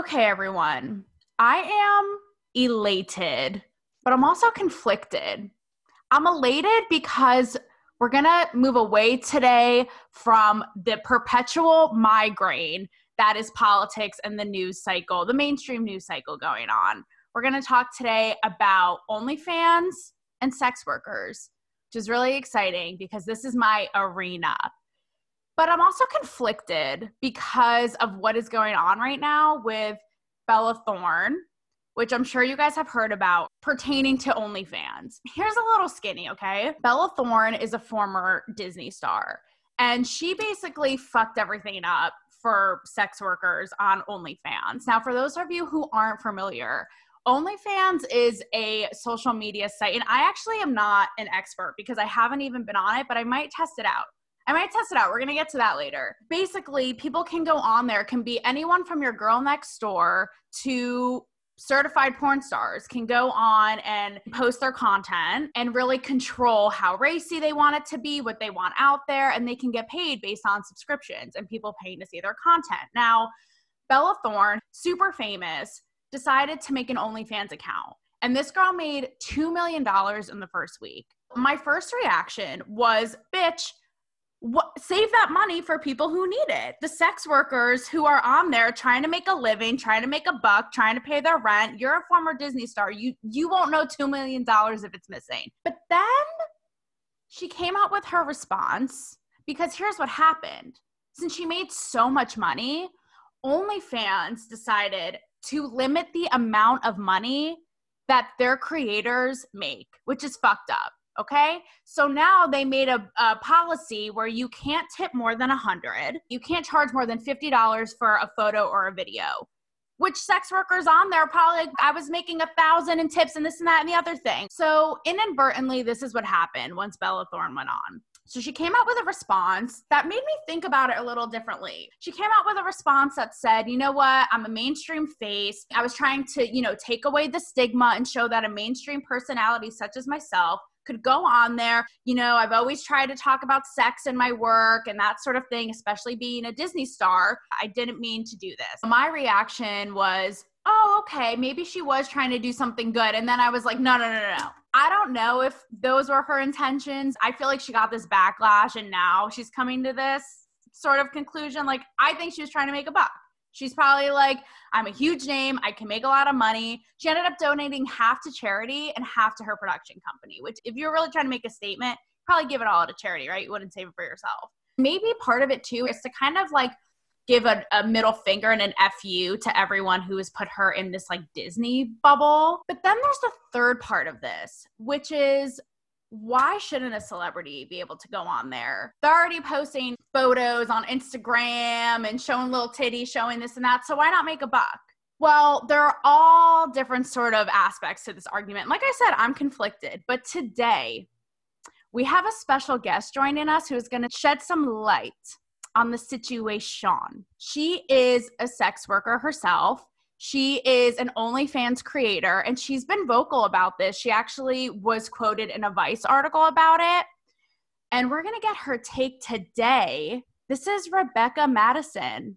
Okay, everyone. I am elated, but I'm also conflicted. I'm elated because we're going to move away today from the perpetual migraine that is politics and the news cycle, the mainstream news cycle going on. We're going to talk today about OnlyFans and sex workers, which is really exciting because this is my arena. But I'm also conflicted because of what is going on right now with Bella Thorne, which I'm sure you guys have heard about pertaining to OnlyFans. Here's a little skinny, okay? Bella Thorne is a former Disney star, and she basically fucked everything up for sex workers on OnlyFans. Now, for those of you who aren't familiar, OnlyFans is a social media site, and I actually am not an expert because I haven't even been on it, but I might test it out. I might test it out. We're going to get to that later. Basically, people can go on there, can be anyone from your girl next door to certified porn stars can go on and post their content and really control how racy they want it to be, what they want out there, and they can get paid based on subscriptions and people paying to see their content. Now, Bella Thorne, super famous, decided to make an OnlyFans account. And this girl made $2 million in the first week. My first reaction was, bitch, what, save that money for people who need it. The sex workers who are on there trying to make a living, trying to make a buck, trying to pay their rent. You're a former Disney star. You you won't know 2 million dollars if it's missing. But then she came out with her response because here's what happened. Since she made so much money, OnlyFans decided to limit the amount of money that their creators make, which is fucked up. Okay. So now they made a, a, policy where you can't tip more than a hundred. You can't charge more than $50 for a photo or a video. Which sex workers on there probably I was making a thousand in tips and this and that and the other thing. So inadvertently, this is what happened once Bella Thorne went on. So she came out with a response that made me think about it a little differently. She came out with a response that said, you know what, I'm a mainstream face. I was trying to, you know, take away the stigma and show that a mainstream personality such as myself could go on there. You know, I've always tried to talk about sex in my work and that sort of thing, especially being a Disney star. I didn't mean to do this. My reaction was, oh, okay, maybe she was trying to do something good. And then I was like, no, no, no, no. No. I don't know if those were her intentions. I feel like she got this backlash and now she's coming to this sort of conclusion. Like, I think she was trying to make a buck. She's probably like, I'm a huge name. I can make a lot of money. She ended up donating half to charity and half to her production company, which, if you're really trying to make a statement, probably give it all to charity, right? You wouldn't save it for yourself. Maybe part of it too is to kind of like give a, a middle finger and an FU to everyone who has put her in this like Disney bubble. But then there's the third part of this, which is why shouldn't a celebrity be able to go on there? They're already posting photos on Instagram and showing little titties, showing this and that. So why not make a buck? Well, there are all different sort of aspects to this argument. Like I said, I'm conflicted, but today we have a special guest joining us who is going to shed some light on the situation. She is a sex worker herself. She is an OnlyFans creator and she's been vocal about this. She actually was quoted in a Vice article about it. And we're going to get her take today. This is Rebecca Madison.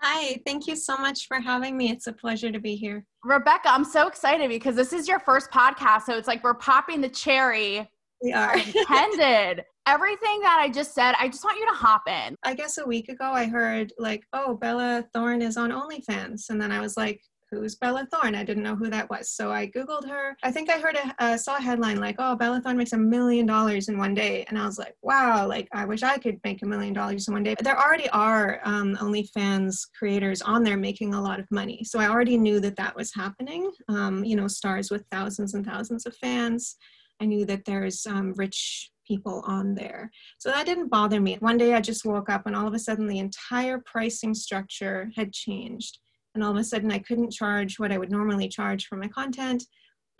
Hi, thank you so much for having me. It's a pleasure to be here. Rebecca, I'm so excited because this is your first podcast. So it's like we're popping the cherry. We are. intended. Everything that I just said, I just want you to hop in. I guess a week ago I heard like, oh, Bella Thorne is on OnlyFans. And then I was like, who's Bella Thorne? I didn't know who that was. So I Googled her. I think I heard a, uh, saw a headline like, oh, Bella Thorne makes a million dollars in one day. And I was like, wow, like I wish I could make a million dollars in one day. But there already are um, OnlyFans creators on there making a lot of money. So I already knew that that was happening. Um, you know, stars with thousands and thousands of fans. I knew that there's um, rich people on there. So that didn't bother me. One day I just woke up and all of a sudden the entire pricing structure had changed. And all of a sudden I couldn't charge what I would normally charge for my content.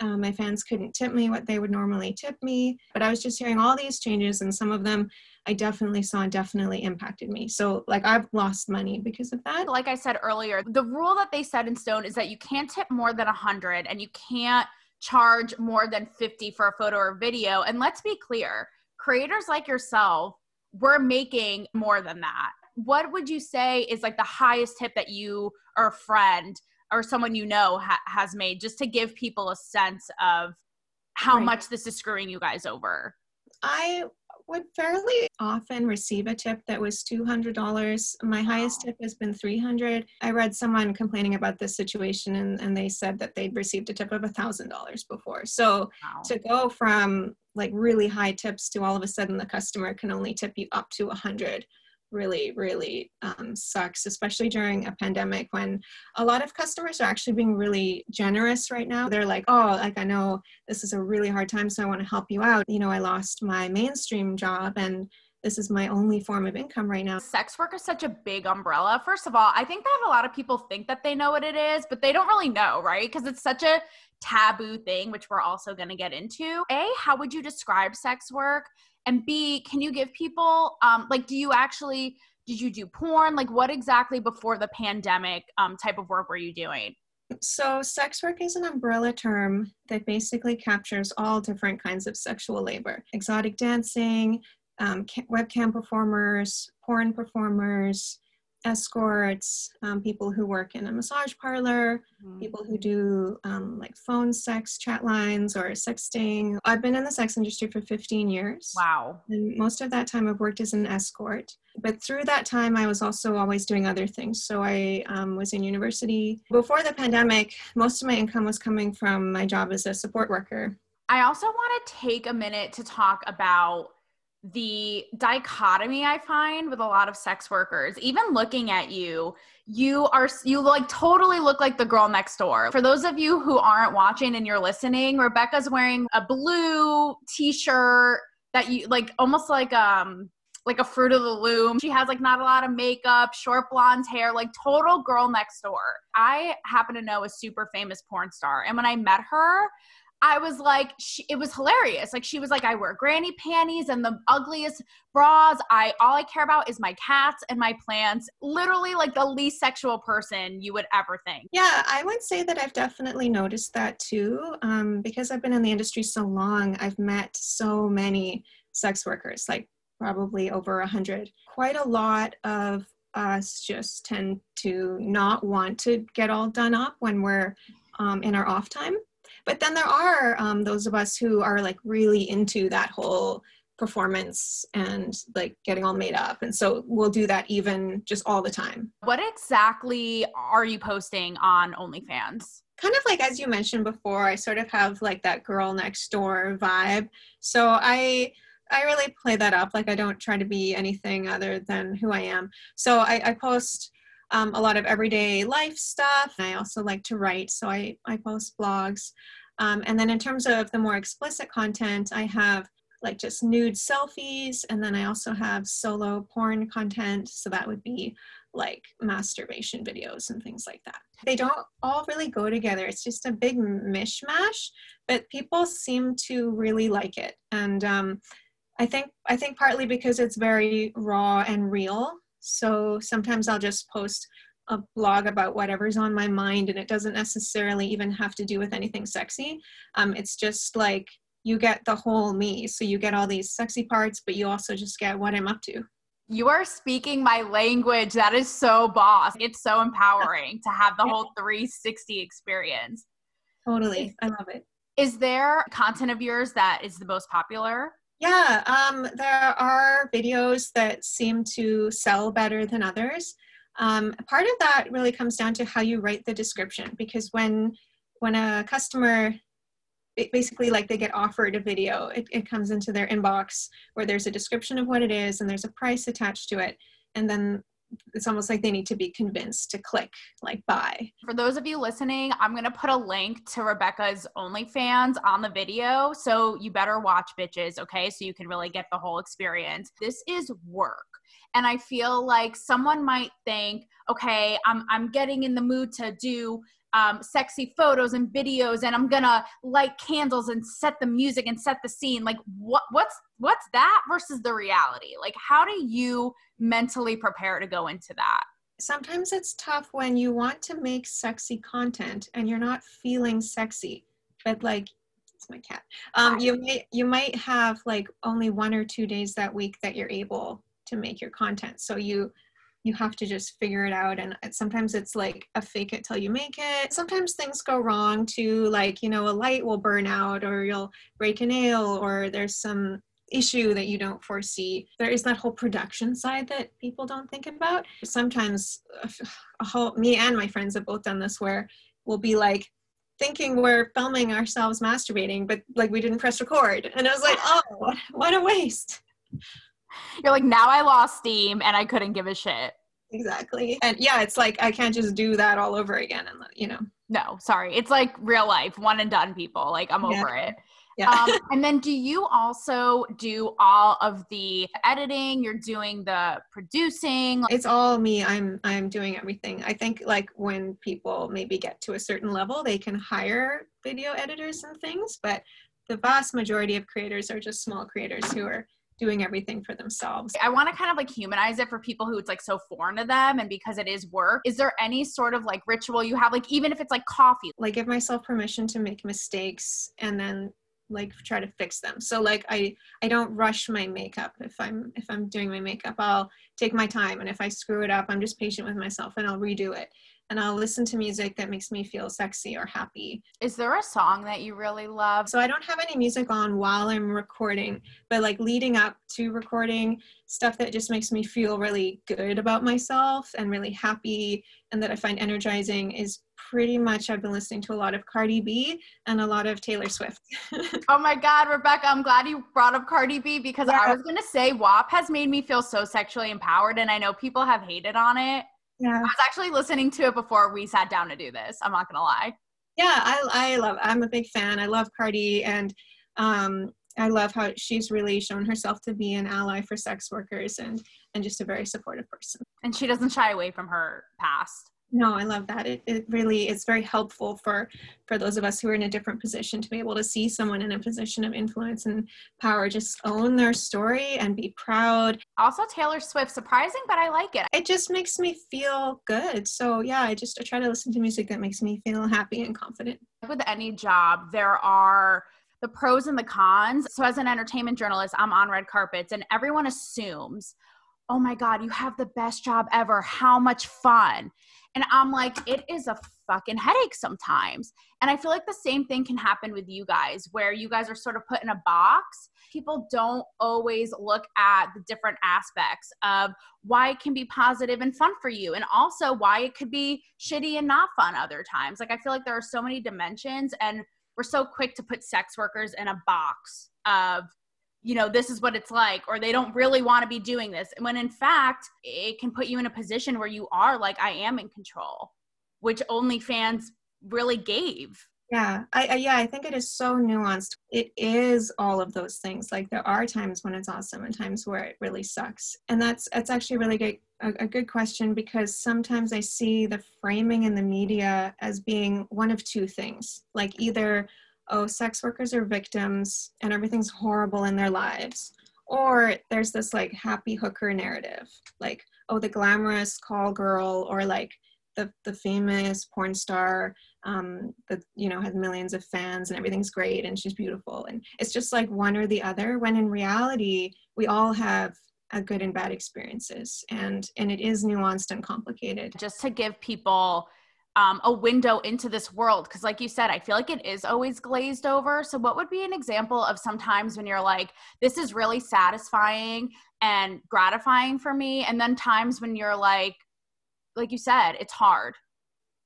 Um, my fans couldn't tip me what they would normally tip me. But I was just hearing all these changes, and some of them I definitely saw and definitely impacted me. So, like, I've lost money because of that. Like I said earlier, the rule that they set in stone is that you can't tip more than a 100 and you can't charge more than 50 for a photo or video. And let's be clear creators like yourself, we're making more than that. what would you say is like the highest tip that you or a friend or someone you know ha- has made just to give people a sense of how right. much this is screwing you guys over? I would fairly often receive a tip that was $200. My highest tip has been 300. I read someone complaining about this situation and, and they said that they'd received a tip of $1,000 before. So wow. to go from like really high tips to all of a sudden the customer can only tip you up to 100 really, really um, sucks, especially during a pandemic when a lot of customers are actually being really generous right now. They're like, oh, like I know this is a really hard time, so I want to help you out. You know, I lost my mainstream job and this is my only form of income right now. Sex work is such a big umbrella. First of all, I think that a lot of people think that they know what it is, but they don't really know, right? Because it's such a taboo thing, which we're also going to get into. A, how would you describe sex work? and b can you give people um, like do you actually did you do porn like what exactly before the pandemic um, type of work were you doing so sex work is an umbrella term that basically captures all different kinds of sexual labor exotic dancing um, webcam performers porn performers escorts, um, people who work in a massage parlor, mm-hmm. people who do um, like phone sex chat lines or sexting. I've been in the sex industry for 15 years. Wow. And most of that time I've worked as an escort. But through that time, I was also always doing other things. So I um, was in university. Before the pandemic, most of my income was coming from my job as a support worker. I also want to take a minute to talk about the dichotomy I find with a lot of sex workers, even looking at you, you are you like totally look like the girl next door. For those of you who aren't watching and you're listening, Rebecca's wearing a blue t-shirt that you like almost like um like a fruit of the loom. She has like not a lot of makeup, short blonde hair, like total girl next door. I happen to know a super famous porn star. And when I met her, I was like, she, it was hilarious. Like she was like, I wear granny panties and the ugliest bras. I all I care about is my cats and my plants. Literally, like the least sexual person you would ever think. Yeah, I would say that I've definitely noticed that too. Um, because I've been in the industry so long, I've met so many sex workers, like probably over a hundred. Quite a lot of us just tend to not want to get all done up when we're um, in our off time but then there are um, those of us who are like really into that whole performance and like getting all made up. And so we'll do that even just all the time. What exactly are you posting on OnlyFans? Kind of like as you mentioned before, I sort of have like that girl next door vibe. So I I really play that up. Like I don't try to be anything other than who I am. So I, I post um, a lot of everyday life stuff. I also like to write, so I, I post blogs. Um, and then in terms of the more explicit content, I have like just nude selfies, and then I also have solo porn content. So that would be like masturbation videos and things like that. They don't all really go together. It's just a big mishmash, but people seem to really like it. And um, I think I think partly because it's very raw and real. So sometimes I'll just post a blog about whatever's on my mind and it doesn't necessarily even have to do with anything sexy. Um, it's just like you get the whole me. So you get all these sexy parts but you also just get what i'm up to. You are speaking my language. That is so boss. It's so empowering to have the whole 360 experience. Totally. I love it. is there content of yours that is the most popular yeah um, there are videos that seem to sell better than others. Um, part of that really comes down to how you write the description because when when a customer basically like they get offered a video it, it comes into their inbox where there's a description of what it is and there's a price attached to it. And then it's almost like they need to be convinced to click like buy. For those of you listening, I'm going to put a link to Rebecca's OnlyFans on the video. So you better watch bitches, okay? So you can really get the whole experience. This is work. And I feel like someone might think, okay, I'm, I'm getting in the mood to do um, sexy photos and videos and i'm gonna light candles and set the music and set the scene like what what's what's that versus the reality? Like how do you mentally prepare to go into that? Sometimes it's tough when you want to make sexy content and you're not feeling sexy but like it's my cat. Um, you might you might have like only one or two days that week that you're able to make your content. So you you have to just figure it out. And sometimes it's like a fake it till you make it. Sometimes things go wrong too like you know a light will burn out or you'll break a nail or there's some issue that you don't foresee there is that whole production side that people don't think about sometimes a whole, me and my friends have both done this where we'll be like thinking we're filming ourselves masturbating but like we didn't press record and i was like oh what a waste you're like, now I lost steam and I couldn't give a shit. Exactly. And yeah, it's like I can't just do that all over again and you know. No, sorry. It's like real life, one and done people. Like I'm yeah. over it. Yeah. Um, and then do you also do all of the editing? You're doing the producing? It's all me. I'm I'm doing everything. I think like when people maybe get to a certain level, they can hire video editors and things, but the vast majority of creators are just small creators who are doing everything for themselves. I want to kind of like humanize it for people who it's like so foreign to them and because it is work. Is there any sort of like ritual you have like even if it's like coffee? Like give myself permission to make mistakes and then like try to fix them. So like I I don't rush my makeup if I'm if I'm doing my makeup. I'll take my time and if I screw it up, I'm just patient with myself and I'll redo it and I'll listen to music that makes me feel sexy or happy. Is there a song that you really love? So I don't have any music on while I'm recording, but like leading up to recording, stuff that just makes me feel really good about myself and really happy and that I find energizing is pretty much I've been listening to a lot of Cardi B and a lot of Taylor Swift. oh my God, Rebecca, I'm glad you brought up Cardi B because yeah. I was going to say WAP has made me feel so sexually empowered and I know people have hated on it yeah. I was actually listening to it before we sat down to do this. I'm not gonna lie. Yeah, I I love. I'm a big fan. I love Cardi, and um, I love how she's really shown herself to be an ally for sex workers and and just a very supportive person. And she doesn't shy away from her past no i love that. It, it really is very helpful for for those of us who are in a different position to be able to see someone in a position of influence and power just own their story and be proud. Also taylor swift surprising but i like it. It just makes me feel good. So yeah i just I try to listen to music that makes me feel happy and confident. With any job there are the pros and the cons. So as an entertainment journalist i'm on red carpets and everyone assumes oh my god you have the best job ever. How much fun and I'm like, it is a fucking headache sometimes. And I feel like the same thing can happen with you guys, where you guys are sort of put in a box. People don't always look at the different aspects of why it can be positive and fun for you, and also why it could be shitty and not fun other times. Like, I feel like there are so many dimensions, and we're so quick to put sex workers in a box of you know, this is what it's like, or they don't really want to be doing this. And when in fact, it can put you in a position where you are like, I am in control, which OnlyFans really gave. Yeah, I, I, yeah, I think it is so nuanced. It is all of those things. Like there are times when it's awesome and times where it really sucks, and that's that's actually really good a, a good question because sometimes I see the framing in the media as being one of two things. Like either oh, sex workers are victims and everything's horrible in their lives. Or there's this like happy hooker narrative, like, oh, the glamorous call girl, or like the, the famous porn star um, that, you know, has millions of fans and everything's great and she's beautiful. And it's just like one or the other, when in reality, we all have a good and bad experiences and and it is nuanced and complicated just to give people um, a window into this world because like you said i feel like it is always glazed over. So what would be an example of sometimes when you're like this is really satisfying and gratifying for me and then times when you're like like you said it's hard?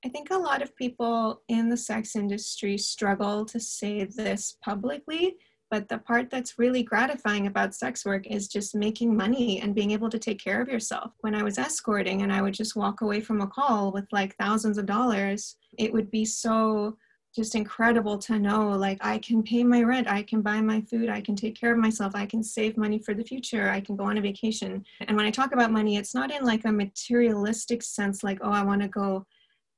I think a lot of people in the sex industry struggle to say this publicly but the part that's really gratifying about sex work is just making money and being able to take care of yourself. When I was escorting and I would just walk away from a call with like thousands of dollars, it would be so just incredible to know like I can pay my rent, I can buy my food, I can take care of myself, I can save money for the future, I can go on a vacation. And when I talk about money, it's not in like a materialistic sense like oh I want to go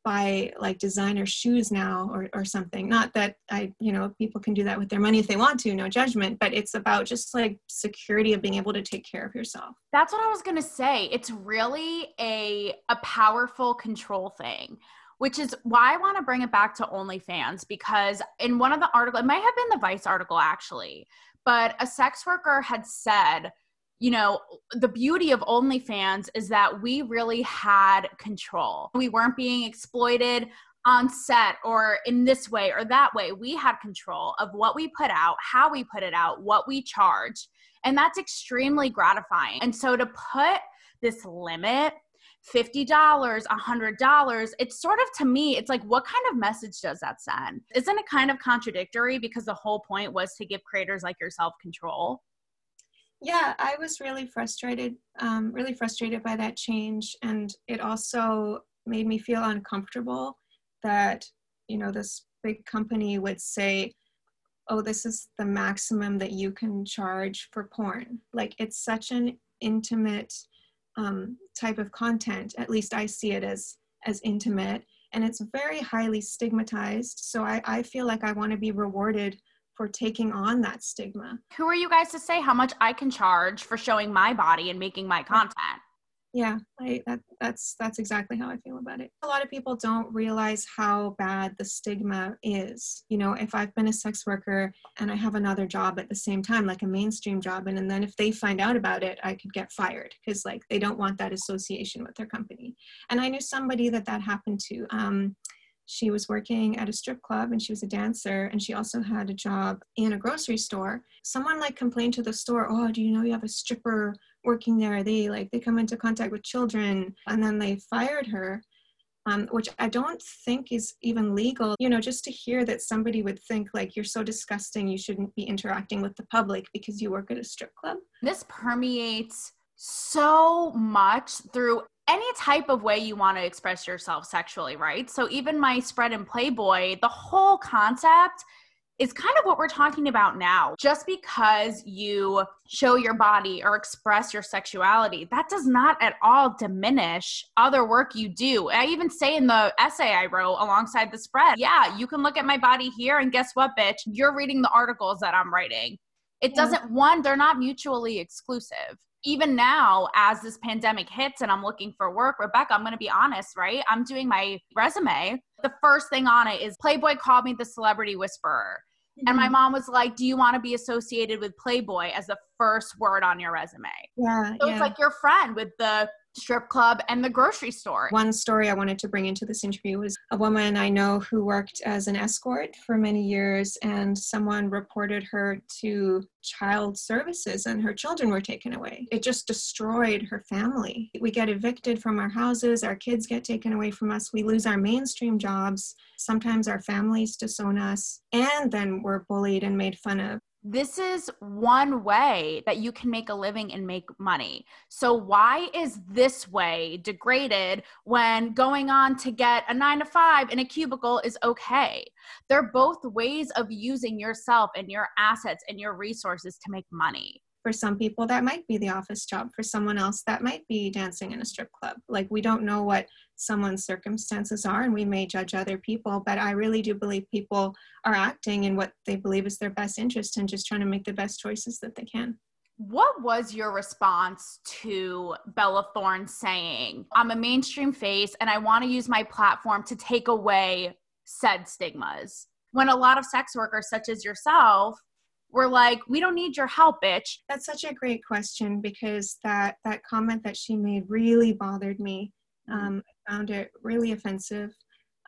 buy like designer shoes now or, or something. Not that i you know people can do that with their money if they want to no judgment but it's about just like security of being able to take care of yourself. That's what i was going to say. It's really a a powerful control thing which is why i want to bring it back to onlyfans because in one of the articles it might have been the vice article actually but a sex worker had said you know, the beauty of OnlyFans is that we really had control. We weren't being exploited on set or in this way or that way. We had control of what we put out, how we put it out, what we charge. And that's extremely gratifying. And so to put this limit, $50, $100, it's sort of to me, it's like, what kind of message does that send? Isn't it kind of contradictory because the whole point was to give creators like yourself control? Yeah, I was really frustrated, um, really frustrated by that change. And it also made me feel uncomfortable that, you know, this big company would say, oh, this is the maximum that you can charge for porn. Like it's such an intimate um, type of content. At least I see it as as intimate, and it's very highly stigmatized. So I, I feel like I want to be rewarded for taking on that stigma. Who are you guys to say how much I can charge for showing my body and making my content? Yeah, I, that, that's that's exactly how I feel about it. A lot of people don't realize how bad the stigma is. You know, if I've been a sex worker and I have another job at the same time, like a mainstream job, and, and then if they find out about it, I could get fired because like they don't want that association with their company. And I knew somebody that that happened to. Um, she was working at a strip club and she was a dancer and she also had a job in a grocery store. Someone like complained to the store oh do you know you have a stripper working there? They like they come into contact with children. And then they fired her um, which i don't think is even legal you know just to hear that somebody would think like you're so disgusting you shouldn't be interacting with the public because you work at a strip club. This permeates so much through any type of way you want to express yourself sexually, right? So even my spread in Playboy, the whole concept is kind of what we're talking about now. Just because you show your body or express your sexuality, that does not at all diminish other work you do. I even say in the essay I wrote alongside the spread, yeah, you can look at my body here and guess what, bitch? You're reading the articles that I'm writing. It doesn't, one, they're not mutually exclusive even now as this pandemic hits and i'm looking for work rebecca i'm going to be honest right i'm doing my resume the first thing on it is playboy called me the celebrity whisperer mm-hmm. and my mm-hmm. mom was like do you want to be associated with playboy as the first word on your resume yeah so yeah. it's like your friend with the strip club and the grocery store. One story I wanted to bring into this interview was a woman I know who worked as an escort for many years, and someone reported her to child services, and her children were taken away. It just destroyed her family. We get evicted from our houses, our kids get taken away from us, we lose our mainstream jobs, sometimes our families disown us, and then we're bullied and made fun of this is one way that you can make a living and make money. So, why is this way degraded when going on to get a nine to five in a cubicle is okay? They're both ways of using yourself and your assets and your resources to make money for some people that might be the office job. For someone else that might be dancing in a strip club. Like we don't know what someone's circumstances are and we may judge other people but i really do believe people are acting in what they believe is their best interest and just trying to make the best choices that they can. What was your response to Bella Thorne saying, I'm a mainstream face and I want to use my platform to take away said stigmas? When a lot of sex workers, such as yourself, we're like, we don't need your help, bitch. That's such a great question because that that comment that she made really bothered me. Mm-hmm. Um, I found it really offensive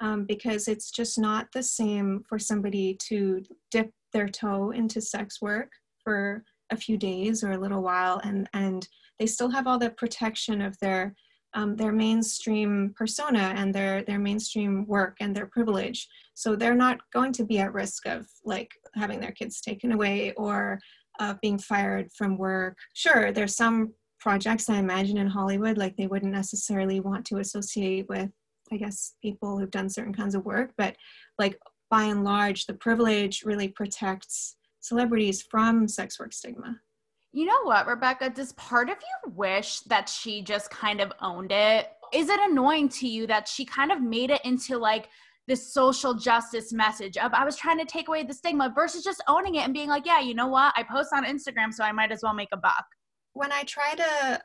um, because it's just not the same for somebody to dip their toe into sex work for a few days or a little while and and they still have all the protection of their um, their mainstream persona and their their mainstream work and their privilege so they're not going to be at risk of like having their kids taken away or uh, being fired from work sure there's some projects i imagine in hollywood like they wouldn't necessarily want to associate with i guess people who've done certain kinds of work but like by and large the privilege really protects celebrities from sex work stigma you know what, Rebecca? Does part of you wish that she just kind of owned it? Is it annoying to you that she kind of made it into like this social justice message of I was trying to take away the stigma versus just owning it and being like, yeah, you know what? I post on Instagram, so I might as well make a buck. When I try to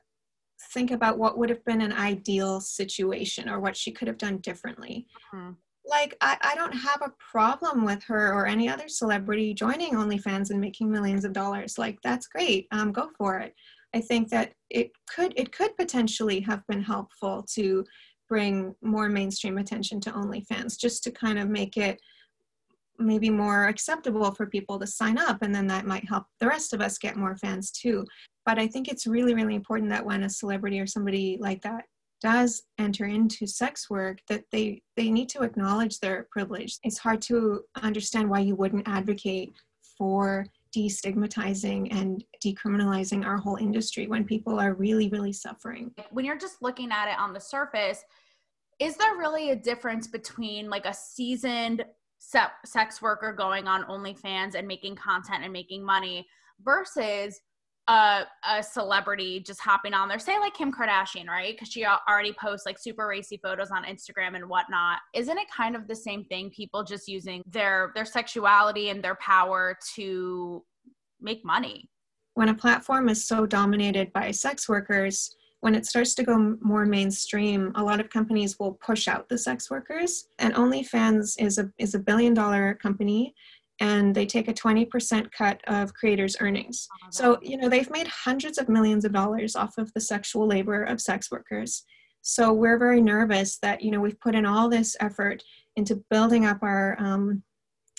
think about what would have been an ideal situation or what she could have done differently, mm-hmm like I, I don't have a problem with her or any other celebrity joining OnlyFans and making millions of dollars. Like that's great. Um, go for it. I think that it could it could potentially have been helpful to bring more mainstream attention to OnlyFans, just to kind of make it maybe more acceptable for people to sign up and then that might help the rest of us get more fans too. But i think it's really really important that when a celebrity or somebody like that does enter into sex work that they they need to acknowledge their privilege. It's hard to understand why you wouldn't advocate for destigmatizing and decriminalizing our whole industry when people are really really suffering. When you're just looking at it on the surface is there really a difference between like a seasoned sex worker going on OnlyFans and making content and making money versus a, a celebrity just hopping on there, say like Kim Kardashian, right? Because she already posts like super racy photos on Instagram and whatnot. Isn't it kind of the same thing? People just using their their sexuality and their power to make money. When a platform is so dominated by sex workers, when it starts to go more mainstream, a lot of companies will push out the sex workers. And OnlyFans is a is a billion dollar company and they take a 20% cut of creators' earnings. So, you know, they've made hundreds of millions of dollars off of the sexual labor of sex workers. So we're very nervous that, you know, we've put in all this effort into building up our um,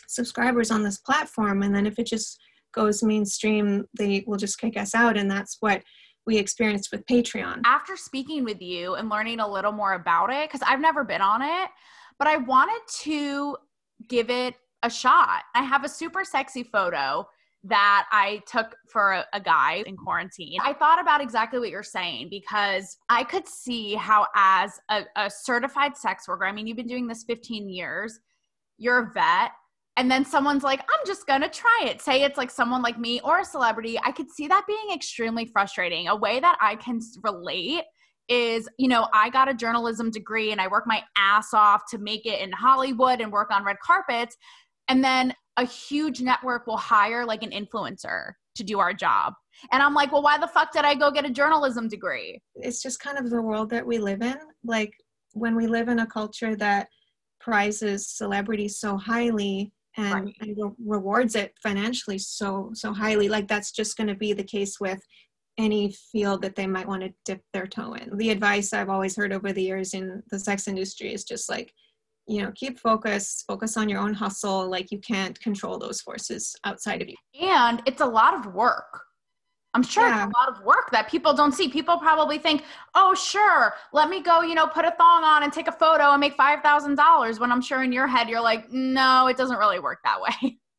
subscribers on this platform. And then if it just goes mainstream, they will just kick us out. And that's what we experienced with Patreon. After speaking with you and learning a little more about it, because I've never been on it, but I wanted to give it a shot. I have a super sexy photo that I took for a, a, guy in quarantine. I thought about exactly what you're saying because I could see how, as a, a certified sex worker, I mean, you've been doing this 15 years, you're a vet, and then someone's like, I'm just gonna try it. Say it's like someone like me or a celebrity. I could see that being extremely frustrating. A way that I can relate is, you know, I got a journalism degree and I work my ass off to make it in Hollywood and work on red carpets. And then a huge network will hire like an influencer to do our job. And I'm like, well, why the fuck did I go get a journalism degree? It's just kind of the world that we live in. Like when we live in a culture that prizes celebrities so highly, and, right. and re- rewards it financially so so highly like that's just going to be the case with any field that they might want to dip their toe in the advice i've always heard over the years in the sex industry is just like you know keep focus focus on your own hustle like you can't control those forces outside of you and it's a lot of work I'm sure yeah. it's a lot of work that people don't see. People probably think, oh, sure, let me go, you know, put a thong on and take a photo and make $5,000. When I'm sure in your head, you're like, no, it doesn't really work that way.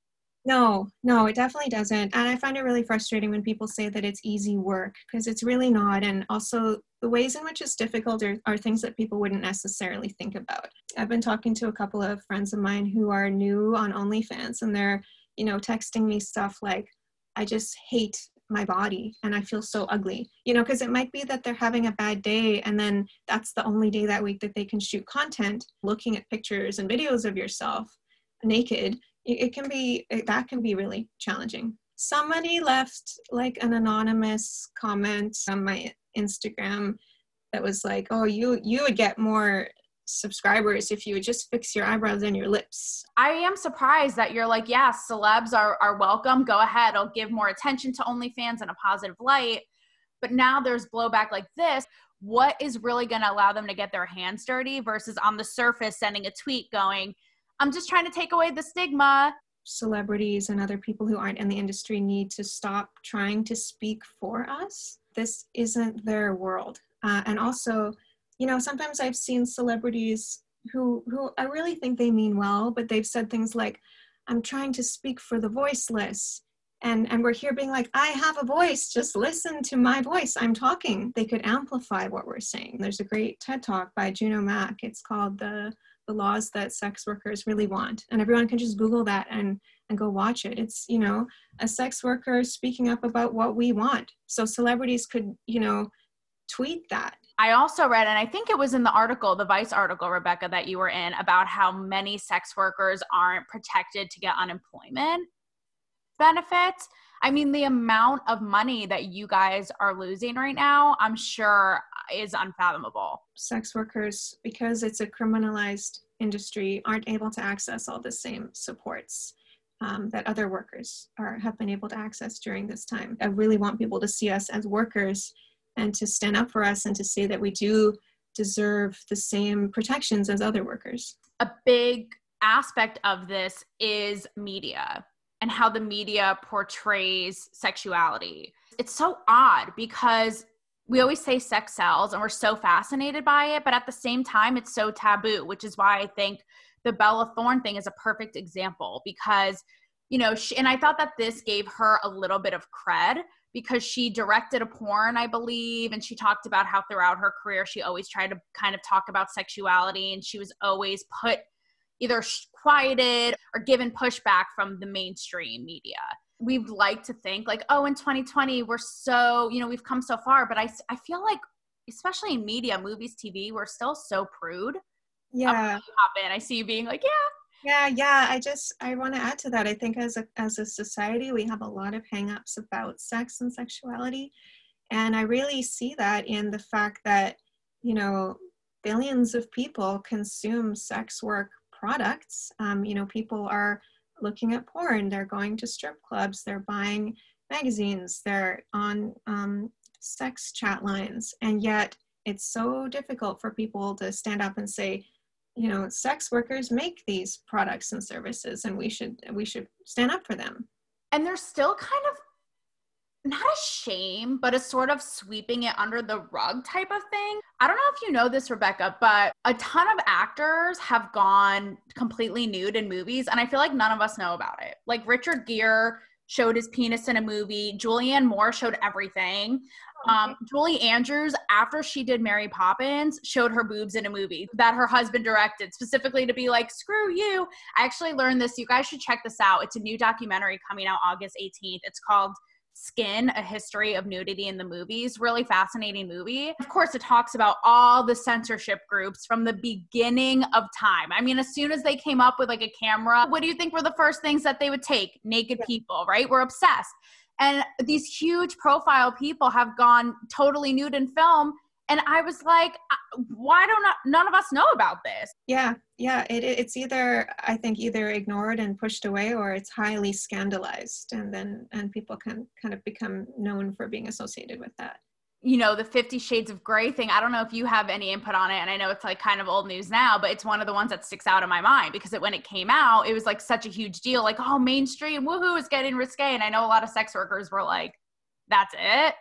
No, no, it definitely doesn't. And I find it really frustrating when people say that it's easy work because it's really not. And also, the ways in which it's difficult are, are things that people wouldn't necessarily think about. I've been talking to a couple of friends of mine who are new on OnlyFans and they're, you know, texting me stuff like, I just hate my body and I feel so ugly. You know, because it might be that they're having a bad day and then that's the only day that week that they can shoot content. Looking at pictures and videos of yourself naked, it can be, that can be really challenging. Somebody left like an anonymous comment on my Instagram that was like, oh, you, you would get more subscribers if you would just fix your eyebrows and your lips. I am surprised that you're like, yeah, celebs are, are welcome. Go ahead. I'll give more attention to OnlyFans in a positive light. But now there's blowback like this. What is really going to allow them to get their hands dirty versus on the surface sending a tweet going, I'm just trying to take away the stigma. Celebrities and other people who aren't in the industry need to stop trying to speak for us. This isn't their world. Uh, and also, you know, sometimes I've seen celebrities who who I really think they mean well, but they've said things like, "I'm trying to speak for the voiceless." And, and we're here being like, I have a voice, just listen to my voice. I'm talking. They could amplify what we're saying. There's a great TED talk by Juno Mac. It's called the the laws that sex workers really want. And everyone can just Google that and and go watch it. It's, you know, a sex worker speaking up about what we want. So celebrities could, you know, tweet that I also read, and I think it was in the article, the Vice article, Rebecca, that you were in, about how many sex workers aren't protected to get unemployment benefits. I mean, the amount of money that you guys are losing right now, I'm sure is unfathomable. Sex workers, because it's a criminalized industry, aren't able to access all the same supports. um, that other workers are have been able to access during this time. I really want people to see us as workers and to stand up for us and to say that we do deserve the same protections as other workers. A big aspect of this is media and how the media portrays sexuality. It's so odd because we always say sex sells and we're so fascinated by it, but at the same time, it's so taboo, which is why I think the Bella Thorne thing is a perfect example because, you know, she, and I thought that this gave her a little bit of cred because she directed a porn, I believe, and she talked about how throughout her career she always tried to kind of talk about sexuality and she was always put either quieted or given pushback from the mainstream media. We'd like to think like, oh, in 2020 we're so, you know, we've come so far, but I I feel like especially in media, movies, TV, we're still so prude. Yeah. Hop in. I see you being like, yeah, yeah, yeah. I just I want to add to that. I think as a as a society, we have a lot of hangups about sex and sexuality, and I really see that in the fact that you know billions of people consume sex work products. Um, you know, people are looking at porn. They're going to strip clubs. They're buying magazines. They're on um, sex chat lines, and yet it's so difficult for people to stand up and say you know sex workers make these products and services and we should we should stand up for them and they're still kind of not a shame, but a sort of sweeping it under the rug type of thing. I don't know if you know this, Rebecca, but a ton of actors have gone completely nude in movies, and I feel like none of us know about it. Like Richard Gere showed his penis in a movie, Julianne Moore showed everything. Um, Julie Andrews, after she did Mary Poppins, showed her boobs in a movie that her husband directed specifically to be like, screw you. I actually learned this. You guys should check this out. It's a new documentary coming out August 18th. It's called Skin, a history of nudity in the movies. Really fascinating movie. Of course, it talks about all the censorship groups from the beginning of time. I mean, as soon as they came up with like a camera, what do you think were the first things that they would take? Naked people, right? We're obsessed. And these huge profile people have gone totally nude in film. And I was like, why don't none of us know about this? Yeah, yeah. It, it's either I think either ignored and pushed away, or it's highly scandalized, and then and people can kind of become known for being associated with that you know, the 50 Shades of Grey thing. I don't know if you have any input on it. And I know it's like kind of old news now, but it's one of the ones that sticks out in my mind because it, when it came out, it was like such a huge deal. Like, oh, mainstream, woohoo, is getting risque. And I know a lot of sex workers were like, that's it.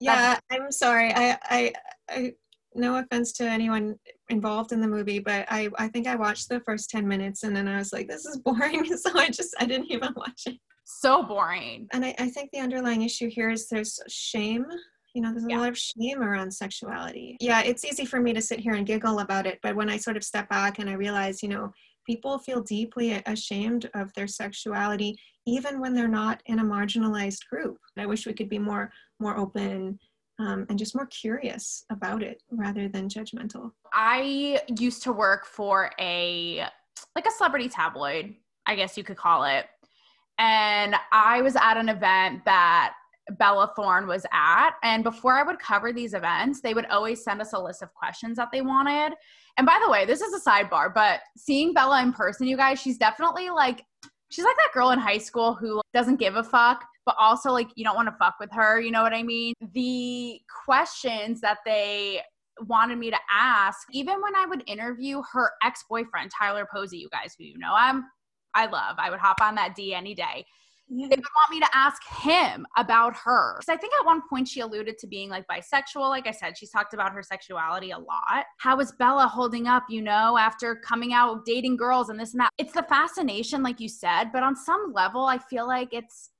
Yeah, that's- I'm sorry. I, I, I, no offense to anyone involved in the movie, but I, I think I watched the first 10 minutes and then I was like, this is boring. So I just, I didn't even watch it. So boring. And I, I think the underlying issue here is there's shame you know there's a yeah. lot of shame around sexuality yeah it's easy for me to sit here and giggle about it but when i sort of step back and i realize you know people feel deeply ashamed of their sexuality even when they're not in a marginalized group. I wish we could be more more open um, and just more curious about it rather than judgmental. I used to work for a like a celebrity tabloid i guess you could call it. And i was at an event that Bella Thorne was at. And before I would cover these events, they would always send us a list of questions that they wanted. And by the way, this is a sidebar, but seeing Bella in person, you guys, she's definitely like, she's like that girl in high school who doesn't give a fuck, but also like you don't want to fuck with her. You know what I mean? The questions that they wanted me to ask, even when I would interview her ex boyfriend, Tyler Posey, you guys who you know I'm, I love, I would hop on that D any day yeah. they would want me to ask him about her. Because I think at one point she alluded to being like bisexual. Like I said, she's talked about her sexuality a lot. How is Bella holding up, you know, after coming out dating girls and this and that? It's the fascination, like you said, but on some level, I feel like it's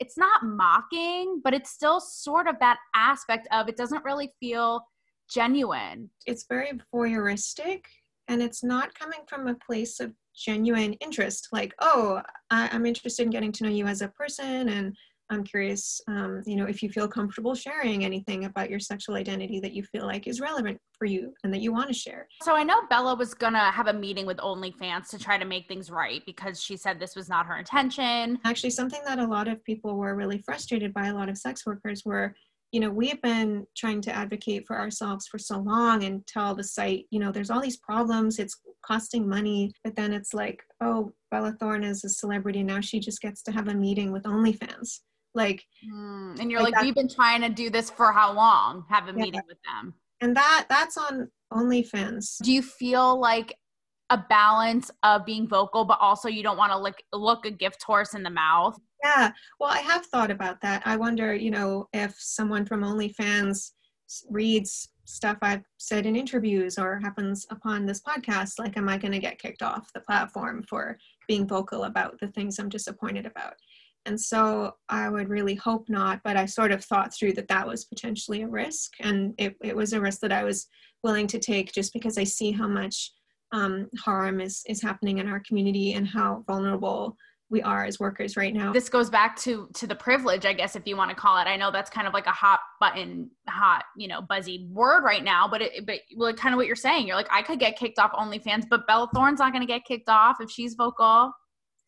it's not mocking, but it's still sort of that aspect of it doesn't really feel genuine. It's very voyeuristic and it's not coming from a place of genuine interest like oh I, am interested in getting to know you as a person and i'm curious um, you know if you feel comfortable sharing anything about your sexual identity that you feel like is relevant for you and that you want to share so i know bella was gonna have a meeting with onlyfans to try to make things right because she said this was not her intention actually something that a lot of people were really frustrated by a lot of sex workers were you know, we've been trying to advocate for ourselves for so long and tell the site, you know, there's all these problems. It's costing money. But then it's like, oh, Bella Thorne is a celebrity. Now she just gets to have a meeting with OnlyFans. Like, mm, and you're like, like we've been trying to do this for how long? Have a yeah. meeting with them. And that that's on OnlyFans. Do you feel like a balance of being vocal, but also you don't want to look look a gift horse in the mouth? Yeah. Well, I have thought about that. I wonder, you know, if someone from OnlyFans reads stuff I've said in interviews or happens upon this podcast, like, am I going to get kicked off the platform for being vocal about the things I'm disappointed about? And so I would really hope not, but I sort of thought through that that was potentially a risk. And it, it was a risk that I was willing to take just because I see how much um, harm is, is happening in our community and how vulnerable we are as workers right now. This goes back to to the privilege, I guess, if you want to call it. I know that's kind of like a hot button, hot, you know, buzzy word right now, but it, but like kind of what you're saying. You're like, I could get kicked off OnlyFans, but Bella Thorne's not going to get kicked off if she's vocal.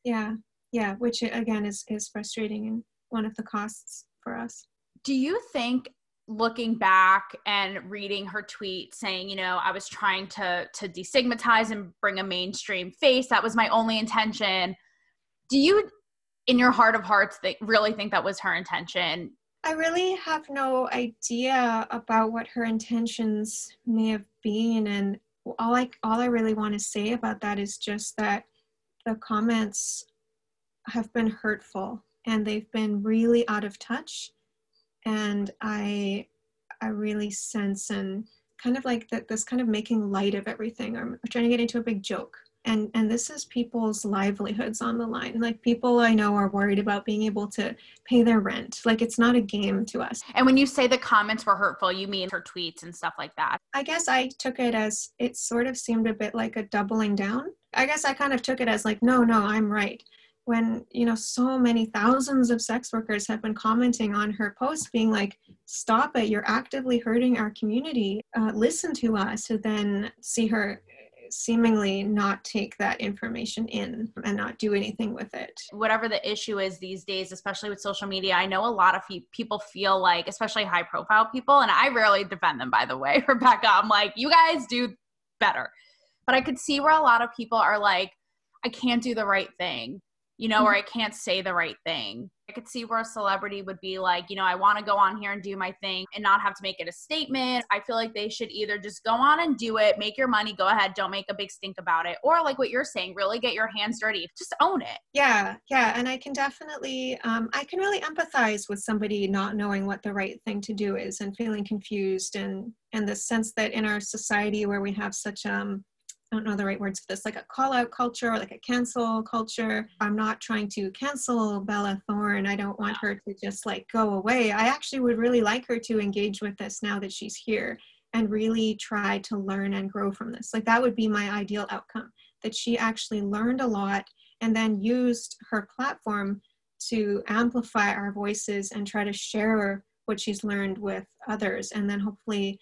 Yeah, yeah, which again is is frustrating and one of the costs for us. Do you think looking back and reading her tweet saying you know i was trying to to destigmatize and bring a mainstream face that was my only intention do you in your heart of hearts really think that was her intention? I really have no idea about what her intentions may have been and all i all i really want to say about that is just that the comments have been hurtful and they've been really out of touch and i i really sense and kind of like that this kind of making light of everything. Or trying to get into a big joke and and this is people's livelihoods on the line. Like people i know are worried about being able to pay their rent. Like it's not a game to us. And when you say the comments were hurtful you mean her tweets and stuff like that? I guess i took it as it sort of seemed a bit like a doubling down. I guess i kind of took it as like no no i'm right. When you know so many thousands of sex workers have been commenting on her post being like stop it you're actively hurting our community. Uh, listen to us to then see her seemingly not take that information in and not do anything with it. Whatever the issue is these days, especially with social media, I know a lot of people feel like, especially high profile people, and I rarely defend them, by the way, Rebecca. I'm like, you guys do better. But I could see where a lot of people are like, I can't do the right thing, you know, mm-hmm. or I can't say the right thing. I could see where a celebrity would be like, you know, I want to go on here and do my thing and not have to make it a statement. I feel like they should either just go on and do it, make your money, go ahead, don't make a big stink about it. Or like what you're saying, really get your hands dirty, just own it. Yeah, yeah. And I can definitely, um, I can really empathize with somebody not knowing what the right thing to do is and feeling confused and, and the sense that in our society where we have such um, I don't know the right words for this, like a call out culture or like a cancel culture. I'm not trying to cancel Bella Thorne. I don't want her to just like go away. I actually would really like her to engage with this now that she's here and really try to learn and grow from this. Like that would be my ideal outcome that she actually learned a lot and then used her platform to amplify our voices and try to share what she's learned with others and then hopefully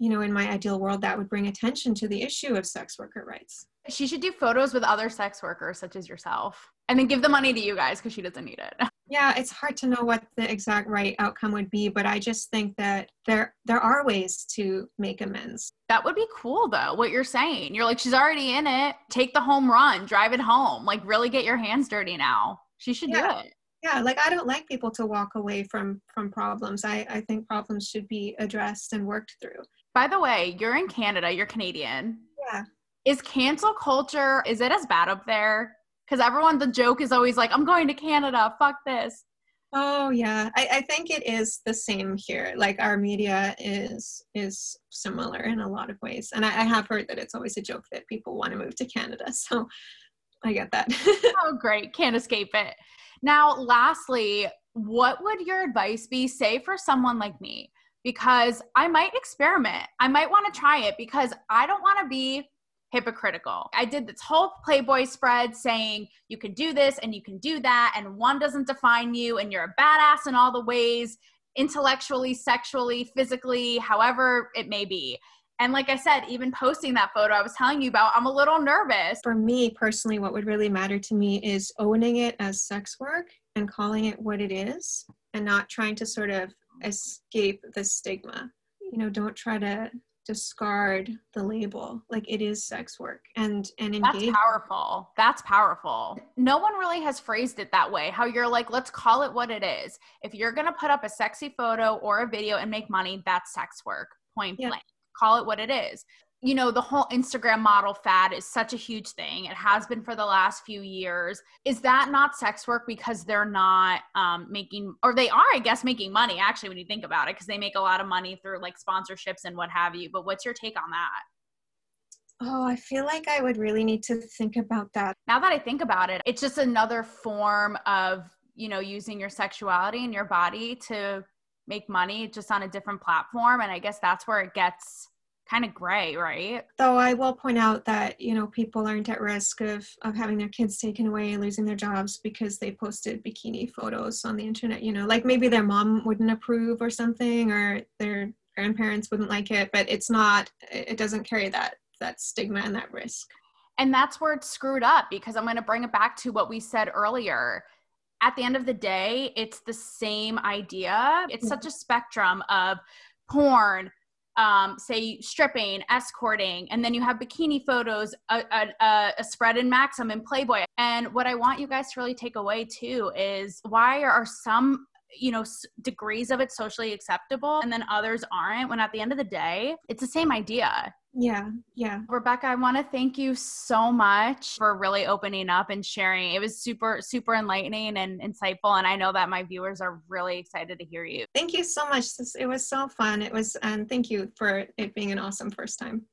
you know, in my ideal world, that would bring attention to the issue of sex worker rights. She should do photos with other sex workers, such as yourself, and then give the money to you guys because she doesn't need it. Yeah, it's hard to know what the exact right outcome would be, but I just think that there there are ways to make amends. That would be cool, though. What you're saying, you're like, she's already in it. Take the home run, drive it home. Like, really get your hands dirty now. She should yeah. do it yeah like i don't like people to walk away from from problems i i think problems should be addressed and worked through by the way, you're in Canada, you're Canadian. Yeah. Is cancel culture, is it as bad up there? Because everyone, the joke is always like, I'm going to Canada, fuck this. Oh yeah, I, I think it is the same here. Like our media is is similar in a lot of ways, and I, I have heard that it's always a joke that people want to move to Canada. So I get that. oh great, can't escape it. Now, lastly, what would your advice be, say, for someone like me? Because I might experiment. I might want to try it because I don't want to be hypocritical. I did this whole Playboy spread saying you can do this and you can do that, and one doesn't define you, and you're a badass in all the ways intellectually, sexually, physically, however it may be. And like I said, even posting that photo I was telling you about, I'm a little nervous. For me personally, what would really matter to me is owning it as sex work and calling it what it is and not trying to sort of escape the stigma. You know don't try to discard the label. Like it is sex work and and engage that's powerful. That's powerful. No one really has phrased it that way how you're like let's call it what it is. If you're gonna put up a sexy photo or a video and make money that's sex work. Point yeah. blank. Call it what it is you know, the whole Instagram model fad is such a huge thing. It has been for the last few years. Is that not sex work because they're not um, making, or they are, I guess, making money actually when you think about it, because they make a lot of money through like sponsorships and what have you. But what's your take on that? Oh, I feel like I would really need to think about that. Now that I think about it, it's just another form of, you know, using your sexuality and your body to make money just on a different platform. And I guess that's where it gets kind of gray, right? Though I will point out that, you know, people aren't at risk of, of having their kids taken away, losing their jobs because they posted bikini photos on the internet, you know, like maybe their mom wouldn't approve or something, or their grandparents wouldn't like it, but it's not, it doesn't carry that, that stigma and that risk. And that's where it's screwed up because I'm going to bring it back to what we said earlier at the end of the day, it's the same idea. It's such a spectrum of porn, um, say stripping, escorting, and then you have bikini photos, a, a, a, spread in Maxim and Playboy. And what I want you guys to really take away too is why are some you know degrees of it socially acceptable and then others aren't when at the end of the day it's the same idea yeah, yeah. Rebecca, I want to thank you so much for really opening up and sharing. It was super, super enlightening and insightful. And I know that my viewers are really excited to hear you. Thank you so much. It was so fun. It was, and thank you for it being an awesome first time.